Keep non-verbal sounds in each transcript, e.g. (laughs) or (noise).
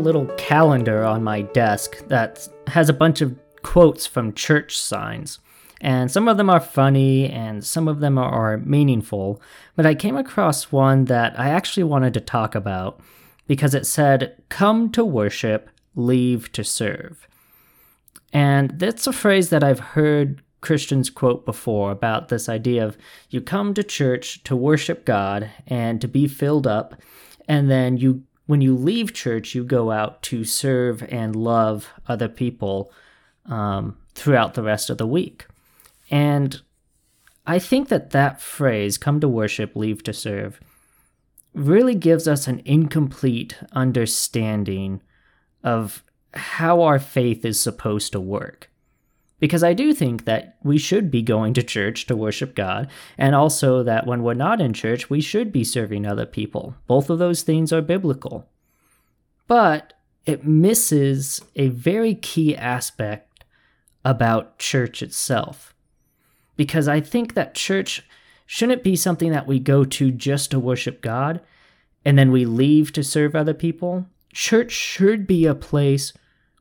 little calendar on my desk that has a bunch of quotes from church signs. And some of them are funny and some of them are meaningful. But I came across one that I actually wanted to talk about because it said, Come to worship, leave to serve. And that's a phrase that I've heard Christians quote before about this idea of you come to church to worship God and to be filled up, and then you when you leave church, you go out to serve and love other people um, throughout the rest of the week. And I think that that phrase, come to worship, leave to serve, really gives us an incomplete understanding of how our faith is supposed to work. Because I do think that we should be going to church to worship God, and also that when we're not in church, we should be serving other people. Both of those things are biblical. But it misses a very key aspect about church itself. Because I think that church shouldn't be something that we go to just to worship God and then we leave to serve other people. Church should be a place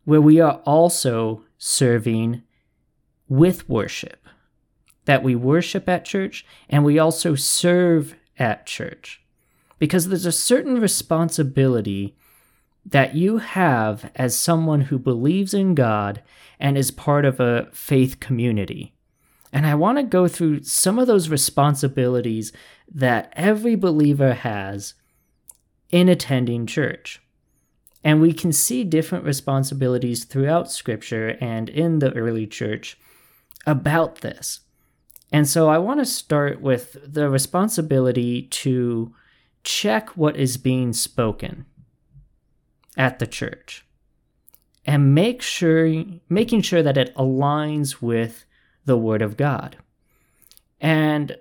where we are also serving with worship. That we worship at church and we also serve at church. Because there's a certain responsibility that you have as someone who believes in God and is part of a faith community. And I want to go through some of those responsibilities that every believer has in attending church. And we can see different responsibilities throughout Scripture and in the early church about this. And so I want to start with the responsibility to check what is being spoken at the church and make sure making sure that it aligns with the word of God. And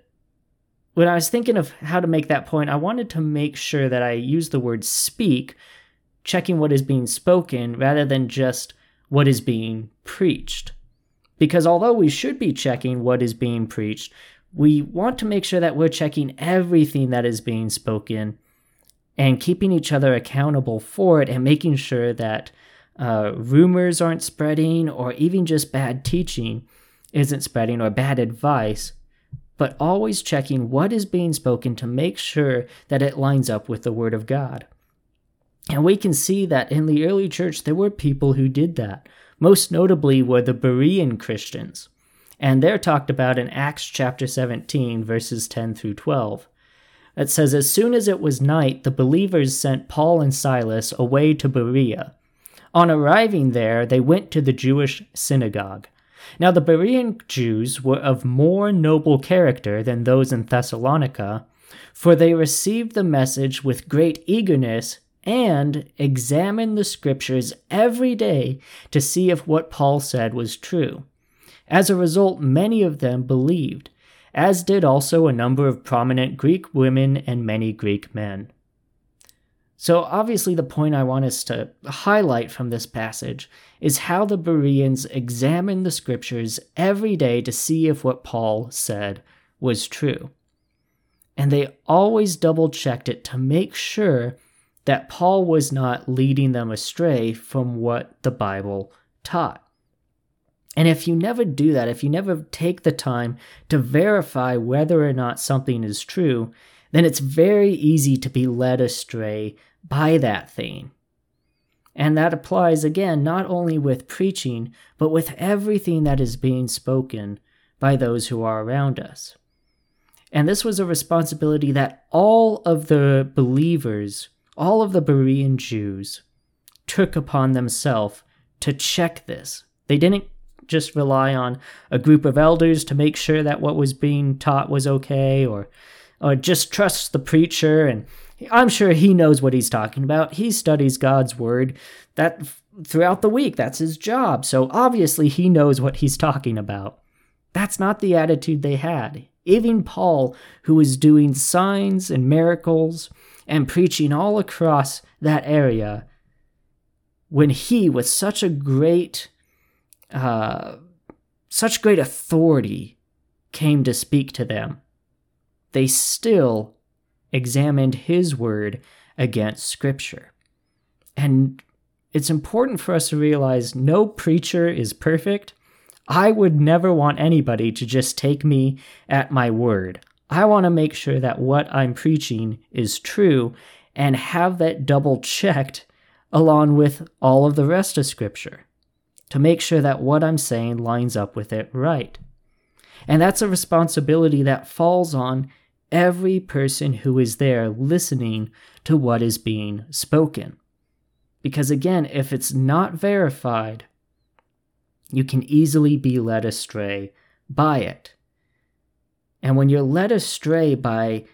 when I was thinking of how to make that point, I wanted to make sure that I use the word speak, checking what is being spoken rather than just what is being preached. Because although we should be checking what is being preached, we want to make sure that we're checking everything that is being spoken and keeping each other accountable for it and making sure that uh, rumors aren't spreading or even just bad teaching isn't spreading or bad advice, but always checking what is being spoken to make sure that it lines up with the Word of God. And we can see that in the early church, there were people who did that. Most notably were the Berean Christians. And they're talked about in Acts chapter 17, verses 10 through 12. It says, As soon as it was night, the believers sent Paul and Silas away to Berea. On arriving there, they went to the Jewish synagogue. Now, the Berean Jews were of more noble character than those in Thessalonica, for they received the message with great eagerness and examined the scriptures every day to see if what Paul said was true. As a result, many of them believed, as did also a number of prominent Greek women and many Greek men. So, obviously, the point I want us to highlight from this passage is how the Bereans examined the scriptures every day to see if what Paul said was true. And they always double checked it to make sure that Paul was not leading them astray from what the Bible taught. And if you never do that, if you never take the time to verify whether or not something is true, then it's very easy to be led astray by that thing. And that applies again not only with preaching, but with everything that is being spoken by those who are around us. And this was a responsibility that all of the believers, all of the Berean Jews, took upon themselves to check this. They didn't just rely on a group of elders to make sure that what was being taught was okay or or just trust the preacher and I'm sure he knows what he's talking about. He studies God's word that throughout the week. That's his job. So obviously he knows what he's talking about. That's not the attitude they had. Even Paul, who was doing signs and miracles and preaching all across that area, when he, with such a great, uh, such great authority, came to speak to them, they still examined his word against Scripture. And it's important for us to realize no preacher is perfect. I would never want anybody to just take me at my word. I want to make sure that what I'm preaching is true and have that double checked along with all of the rest of Scripture to make sure that what I'm saying lines up with it right. And that's a responsibility that falls on every person who is there listening to what is being spoken. Because again, if it's not verified, you can easily be led astray by it. And when you're led astray by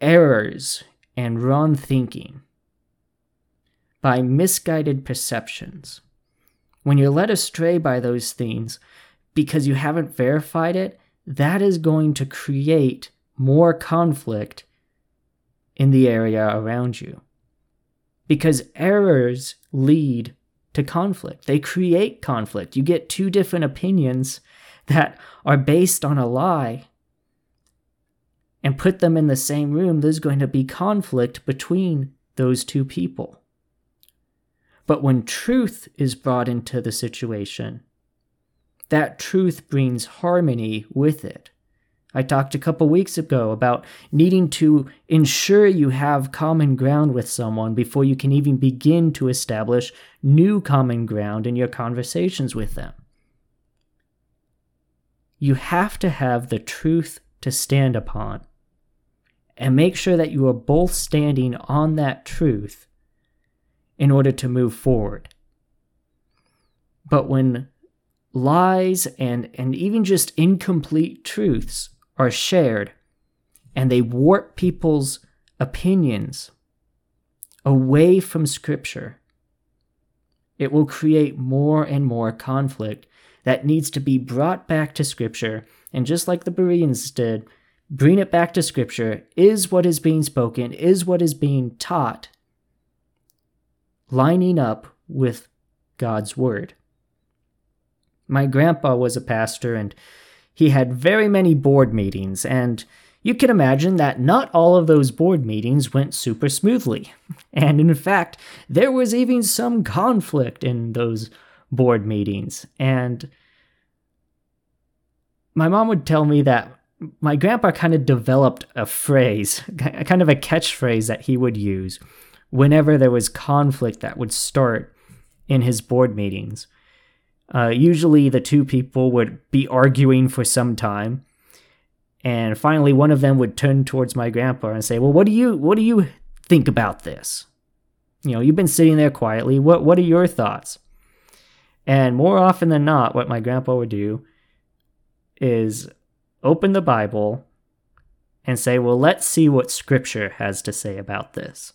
errors and wrong thinking, by misguided perceptions, when you're led astray by those things because you haven't verified it, that is going to create more conflict in the area around you. Because errors lead to conflict, they create conflict. You get two different opinions that are based on a lie and put them in the same room, there's going to be conflict between those two people. But when truth is brought into the situation, that truth brings harmony with it. I talked a couple weeks ago about needing to ensure you have common ground with someone before you can even begin to establish new common ground in your conversations with them. You have to have the truth to stand upon and make sure that you are both standing on that truth in order to move forward. But when lies and, and even just incomplete truths are shared and they warp people's opinions away from Scripture, it will create more and more conflict that needs to be brought back to Scripture. And just like the Bereans did, bring it back to scripture is what is being spoken, is what is being taught, lining up with God's word. My grandpa was a pastor and he had very many board meetings, and you can imagine that not all of those board meetings went super smoothly. (laughs) And in fact, there was even some conflict in those board meetings. And my mom would tell me that my grandpa kind of developed a phrase, kind of a catchphrase that he would use whenever there was conflict that would start in his board meetings. Uh, usually, the two people would be arguing for some time, and finally, one of them would turn towards my grandpa and say, "Well, what do you what do you think about this? You know, you've been sitting there quietly. What what are your thoughts?" And more often than not, what my grandpa would do is open the Bible and say, well, let's see what Scripture has to say about this.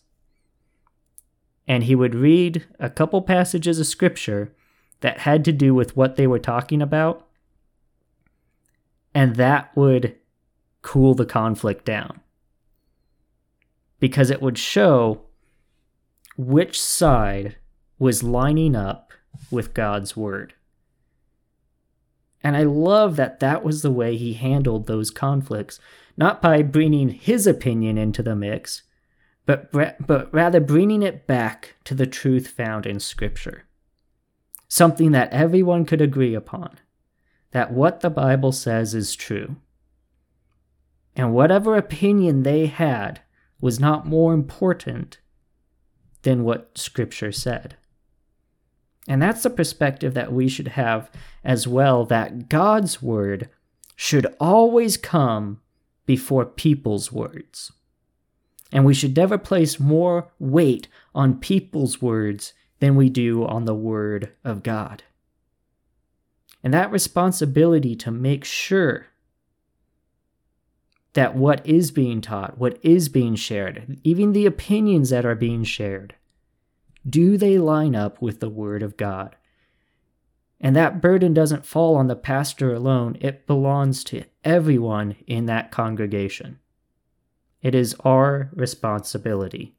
And he would read a couple passages of Scripture that had to do with what they were talking about, and that would cool the conflict down. Because it would show which side was lining up with God's Word. And I love that that was the way he handled those conflicts, not by bringing his opinion into the mix, but, but rather bringing it back to the truth found in Scripture. Something that everyone could agree upon that what the Bible says is true. And whatever opinion they had was not more important than what Scripture said. And that's the perspective that we should have as well that God's word should always come before people's words. And we should never place more weight on people's words than we do on the word of God. And that responsibility to make sure that what is being taught, what is being shared, even the opinions that are being shared, do they line up with the Word of God? And that burden doesn't fall on the pastor alone, it belongs to everyone in that congregation. It is our responsibility.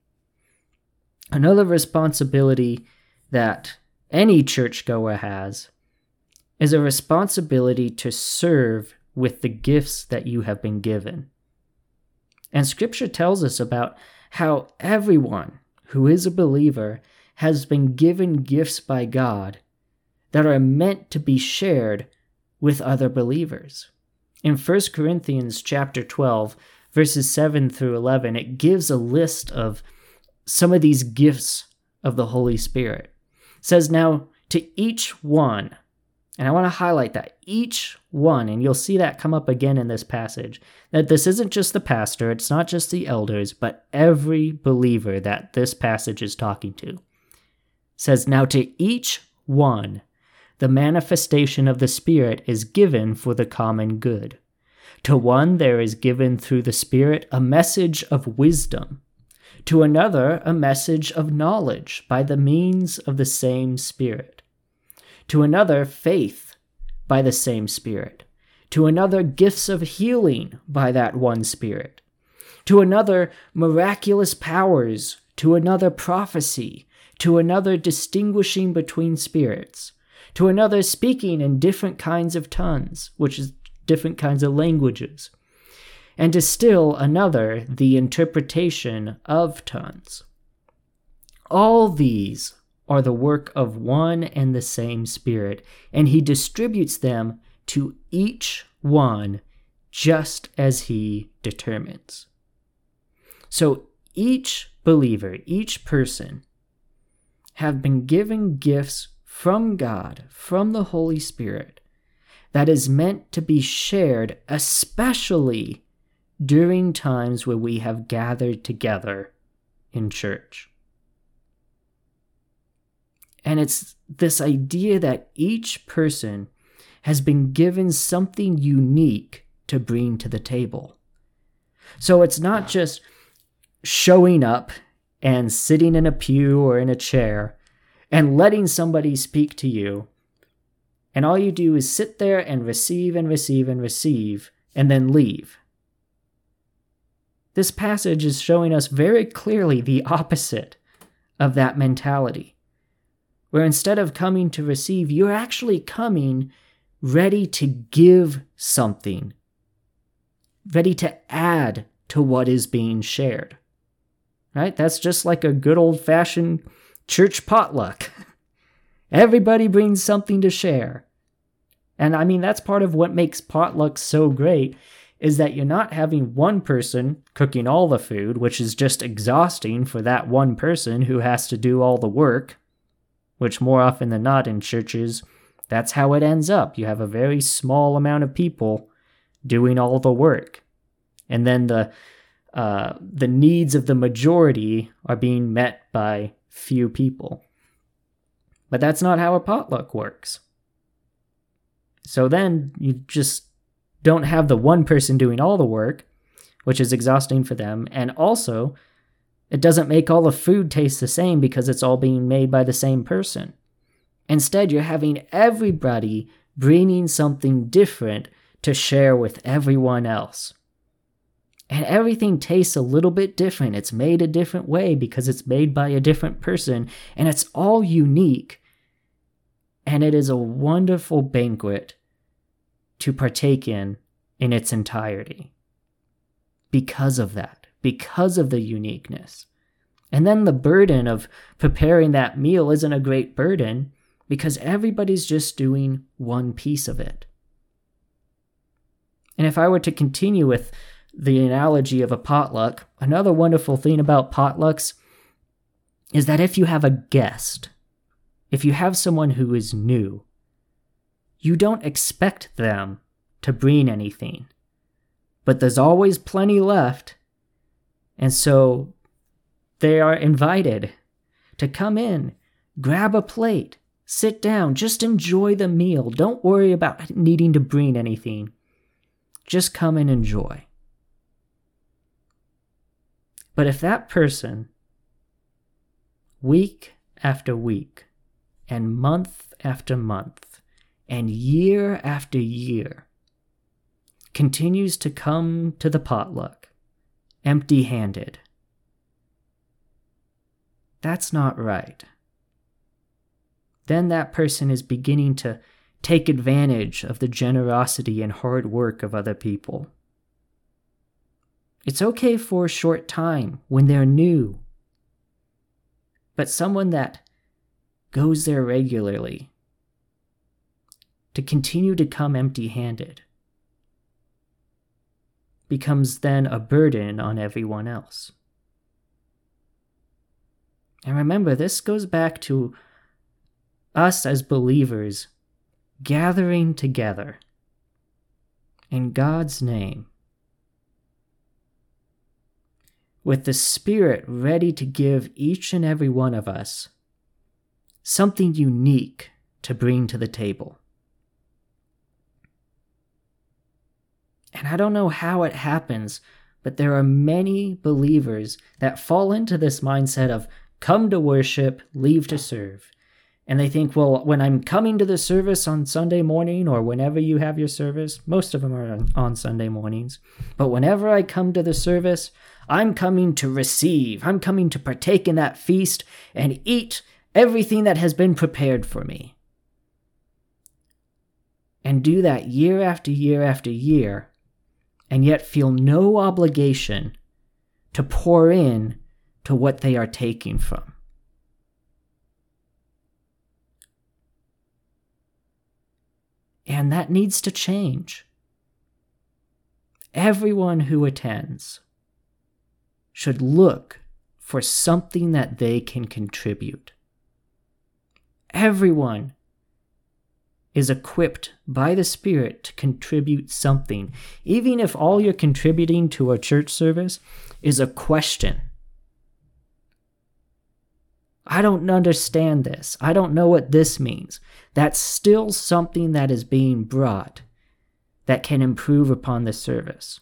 Another responsibility that any churchgoer has is a responsibility to serve with the gifts that you have been given. And scripture tells us about how everyone who is a believer has been given gifts by God that are meant to be shared with other believers. In 1 Corinthians chapter 12, verses 7 through 11, it gives a list of some of these gifts of the Holy Spirit. It says, Now to each one, and I want to highlight that each one, and you'll see that come up again in this passage, that this isn't just the pastor, it's not just the elders, but every believer that this passage is talking to. It says, Now to each one, the manifestation of the Spirit is given for the common good. To one there is given through the Spirit a message of wisdom, to another a message of knowledge by the means of the same Spirit, to another faith by the same Spirit, to another gifts of healing by that one Spirit, to another miraculous powers, to another prophecy, to another distinguishing between spirits, to another speaking in different kinds of tongues, which is different kinds of languages, and to still another, the interpretation of tongues. All these are the work of one and the same Spirit, and He distributes them to each one just as He determines. So each believer, each person, have been given gifts from God, from the Holy Spirit, that is meant to be shared, especially during times where we have gathered together in church. And it's this idea that each person has been given something unique to bring to the table. So it's not just showing up and sitting in a pew or in a chair and letting somebody speak to you and all you do is sit there and receive and receive and receive, and then leave. This passage is showing us very clearly the opposite of that mentality, where instead of coming to receive, you're actually coming ready to give something, ready to add to what is being shared. Right? That's just like a good old fashioned church potluck. (laughs) Everybody brings something to share. And I mean, that's part of what makes potluck so great is that you're not having one person cooking all the food, which is just exhausting for that one person who has to do all the work, which more often than not in churches, that's how it ends up. You have a very small amount of people doing all the work. And then the uh, the needs of the majority are being met by few people. But that's not how a potluck works. So then you just don't have the one person doing all the work, which is exhausting for them. And also, it doesn't make all the food taste the same because it's all being made by the same person. Instead, you're having everybody bringing something different to share with everyone else. And everything tastes a little bit different. It's made a different way because it's made by a different person, and it's all unique and it is a wonderful banquet to partake in in its entirety. Because of that, because of the uniqueness. And then the burden of preparing that meal isn't a great burden because everybody's just doing one piece of it. And if I were to continue with the analogy of a potluck, another wonderful thing about potlucks is that if you have a guest, if you have someone who is new, you don't expect them to bring anything. But there's always plenty left. And so they are invited to come in, grab a plate, sit down, just enjoy the meal. Don't worry about needing to bring anything. Just come and enjoy. But if that person, week after week, and month after month and year after year continues to come to the potluck empty handed. That's not right. Then that person is beginning to take advantage of the generosity and hard work of other people. It's okay for a short time when they're new. But someone that goes there regularly to continue to come empty handed becomes then a burden on everyone else. And remember, this goes back to us as believers gathering together in God's name with the Spirit ready to give each and every one of us something unique to bring to the table. And I don't know how it happens, but there are many believers that fall into this mindset of come to worship, leave to serve. And they think, well, when I'm coming to the service on Sunday morning or whenever you have your service, most of them are on Sunday mornings, but whenever I come to the service, I'm coming to receive. I'm coming to partake in that feast and eat everything that has been prepared for me. And do that year after year after year, and yet feel no obligation to pour in to what they are taking from. And that needs to change. Everyone who attends should look for something that they can contribute. Everyone is equipped by the Spirit to contribute something, even if all you're contributing to a church service is a question. I don't understand this. I don't know what this means. That's still something that is being brought that can improve upon the service.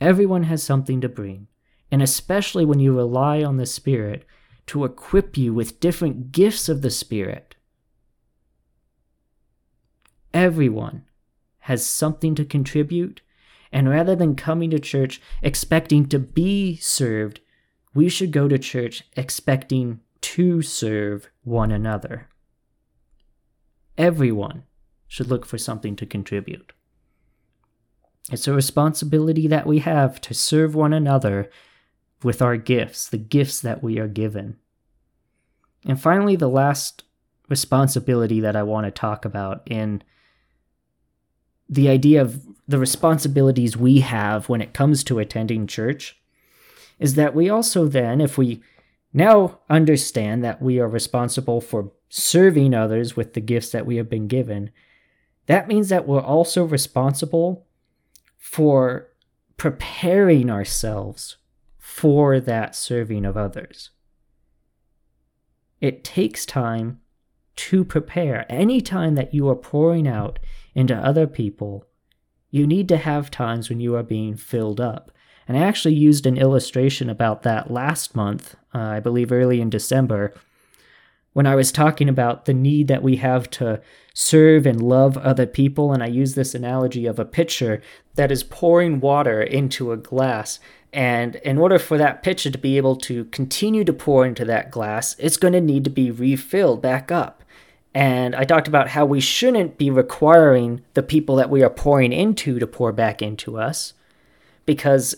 Everyone has something to bring, and especially when you rely on the Spirit to equip you with different gifts of the Spirit. Everyone has something to contribute, and rather than coming to church expecting to be served, we should go to church expecting to serve one another. Everyone should look for something to contribute. It's a responsibility that we have to serve one another with our gifts, the gifts that we are given. And finally, the last responsibility that I want to talk about in the idea of the responsibilities we have when it comes to attending church is that we also then, if we now understand that we are responsible for serving others with the gifts that we have been given, that means that we're also responsible for preparing ourselves for that serving of others. It takes time to prepare. Any time that you are pouring out into other people, you need to have times when you are being filled up. And I actually used an illustration about that last month, uh, I believe early in December, when I was talking about the need that we have to serve and love other people. And I use this analogy of a pitcher that is pouring water into a glass. And in order for that pitcher to be able to continue to pour into that glass, it's going to need to be refilled back up. And I talked about how we shouldn't be requiring the people that we are pouring into to pour back into us because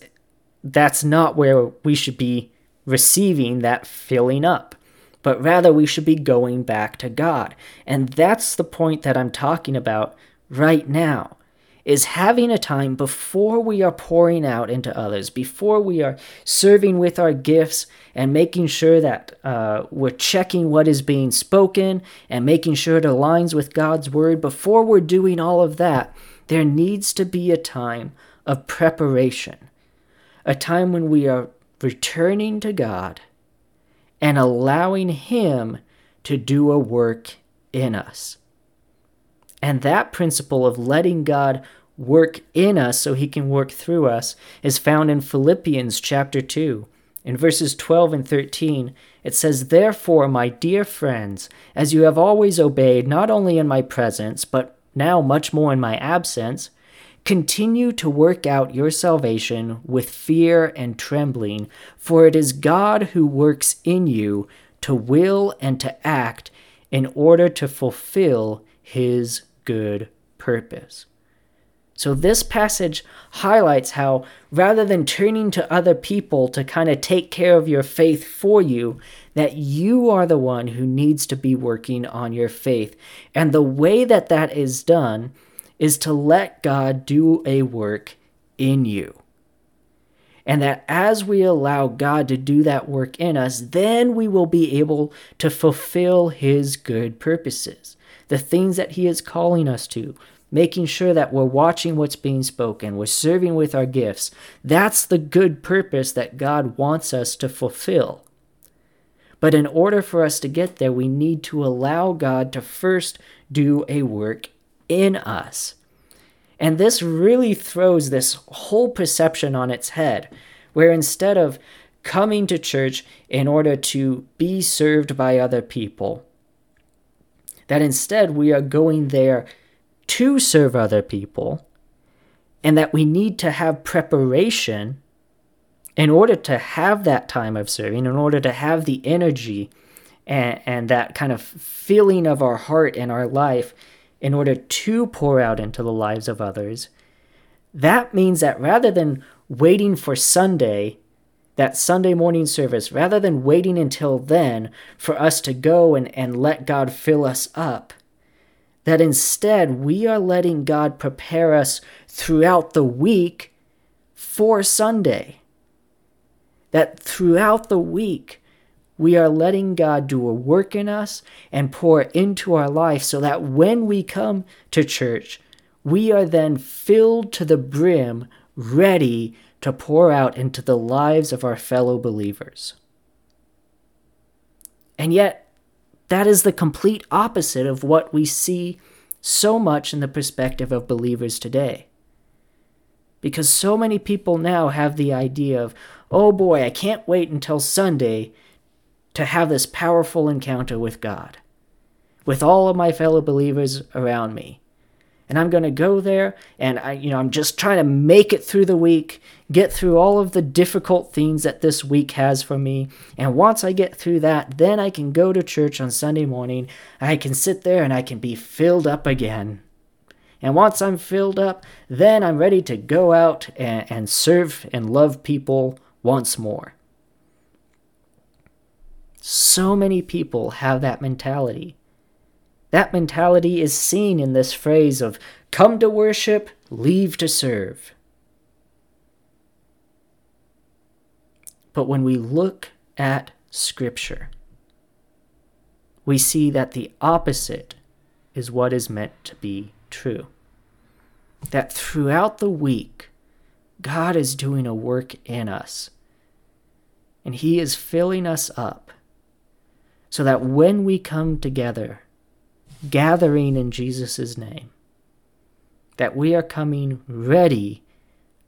that's not where we should be receiving that filling up but rather we should be going back to God. And that's the point that I'm talking about right now is having a time before we are pouring out into others, before we are serving with our gifts and making sure that uh, we're checking what is being spoken and making sure it aligns with God's word. Before we're doing all of that, there needs to be a time of preparation, a time when we are returning to God and allowing Him to do a work in us. And that principle of letting God work in us so he can work through us is found in Philippians chapter 2. In verses 12 and 13, it says, Therefore, my dear friends, as you have always obeyed, not only in my presence, but now much more in my absence, Continue to work out your salvation with fear and trembling, for it is God who works in you to will and to act in order to fulfill his good purpose. So, this passage highlights how rather than turning to other people to kind of take care of your faith for you, that you are the one who needs to be working on your faith. And the way that that is done is to let God do a work in you. And that as we allow God to do that work in us, then we will be able to fulfill His good purposes, the things that He is calling us to, making sure that we're watching what's being spoken, we're serving with our gifts. That's the good purpose that God wants us to fulfill. But in order for us to get there, we need to allow God to first do a work in us. And this really throws this whole perception on its head, where instead of coming to church in order to be served by other people, that instead we are going there to serve other people and that we need to have preparation in order to have that time of serving, in order to have the energy and, and that kind of feeling of our heart and our life in order to pour out into the lives of others, that means that rather than waiting for Sunday, that Sunday morning service, rather than waiting until then for us to go and, and let God fill us up, that instead we are letting God prepare us throughout the week for Sunday. That throughout the week we are letting God do a work in us and pour into our life so that when we come to church, we are then filled to the brim, ready to pour out into the lives of our fellow believers. And yet, that is the complete opposite of what we see so much in the perspective of believers today. Because so many people now have the idea of, oh boy, I can't wait until Sunday to have this powerful encounter with God, with all of my fellow believers around me and I'm going to go there and I you know I'm just trying to make it through the week, get through all of the difficult things that this week has for me. And once I get through that, then I can go to church on Sunday morning. I can sit there and I can be filled up again. And once I'm filled up, then I'm ready to go out and, and serve and love people once more. So many people have that mentality. That mentality is seen in this phrase of come to worship, leave to serve. But when we look at Scripture, we see that the opposite is what is meant to be true. That throughout the week, God is doing a work in us, and He is filling us up so that when we come together gathering in Jesus' name, that we are coming ready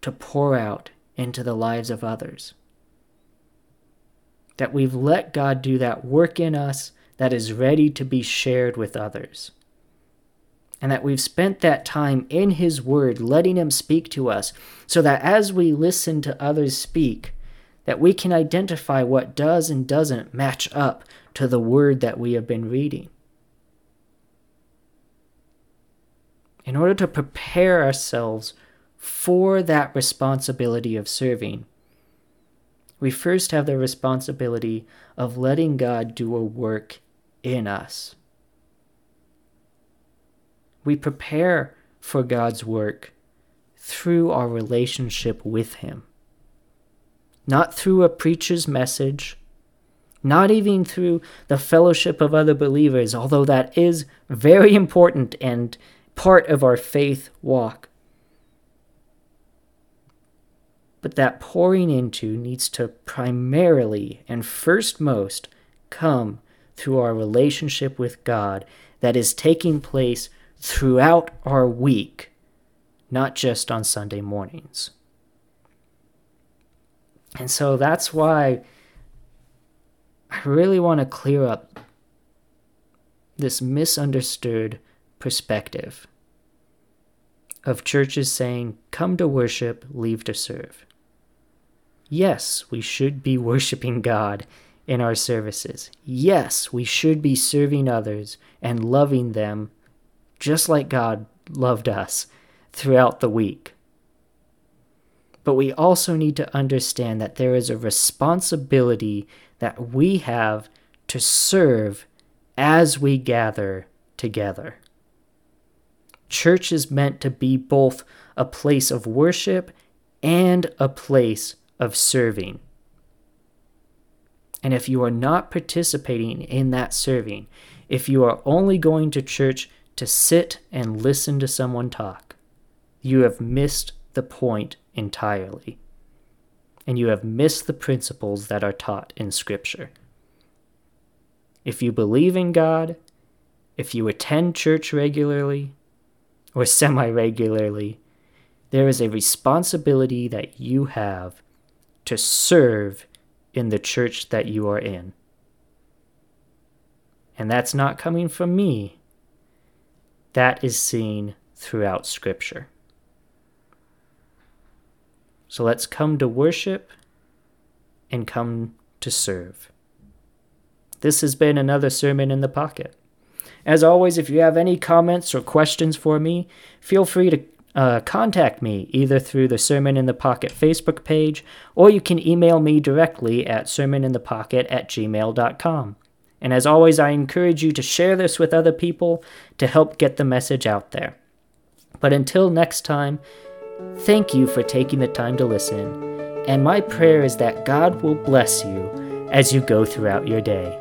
to pour out into the lives of others. That we've let God do that work in us that is ready to be shared with others. And that we've spent that time in His Word, letting Him speak to us, so that as we listen to others speak, that we can identify what does and doesn't match up to the Word that we have been reading. In order to prepare ourselves for that responsibility of serving, we first have the responsibility of letting God do a work in us. We prepare for God's work through our relationship with Him. Not through a preacher's message, not even through the fellowship of other believers, although that is very important and part of our faith walk. But that pouring into needs to primarily and first most come through our relationship with God that is taking place throughout our week, not just on Sunday mornings. And so that's why I really want to clear up this misunderstood perspective of churches saying, come to worship, leave to serve. Yes, we should be (laughs) worshiping God in our services. Yes, we should be serving others and loving them just like God loved us throughout the week. But we also need to understand that there is a responsibility that we have to serve as we gather together. Church is meant to be both a place of worship and a place of serving. And if you are not participating in that serving, if you are only going to church to sit and listen to someone talk, you have missed the point entirely. And you have missed the principles that are taught in Scripture. If you believe in God, if you attend church regularly or semi regularly, there is a responsibility that you have to serve in the church that you are in. And that's not coming from me, that is seen throughout Scripture. So let's come to worship and come to serve. This has been another Sermon in the Pocket. As always, if you have any comments or questions for me, feel free to uh, contact me either through the Sermon in the Pocket Facebook page or you can email me directly at sermoninthepocket at gmail.com. And as always, I encourage you to share this with other people to help get the message out there. But until next time, thank you for taking the time to listen. And my prayer is that God will bless you as you go throughout your day.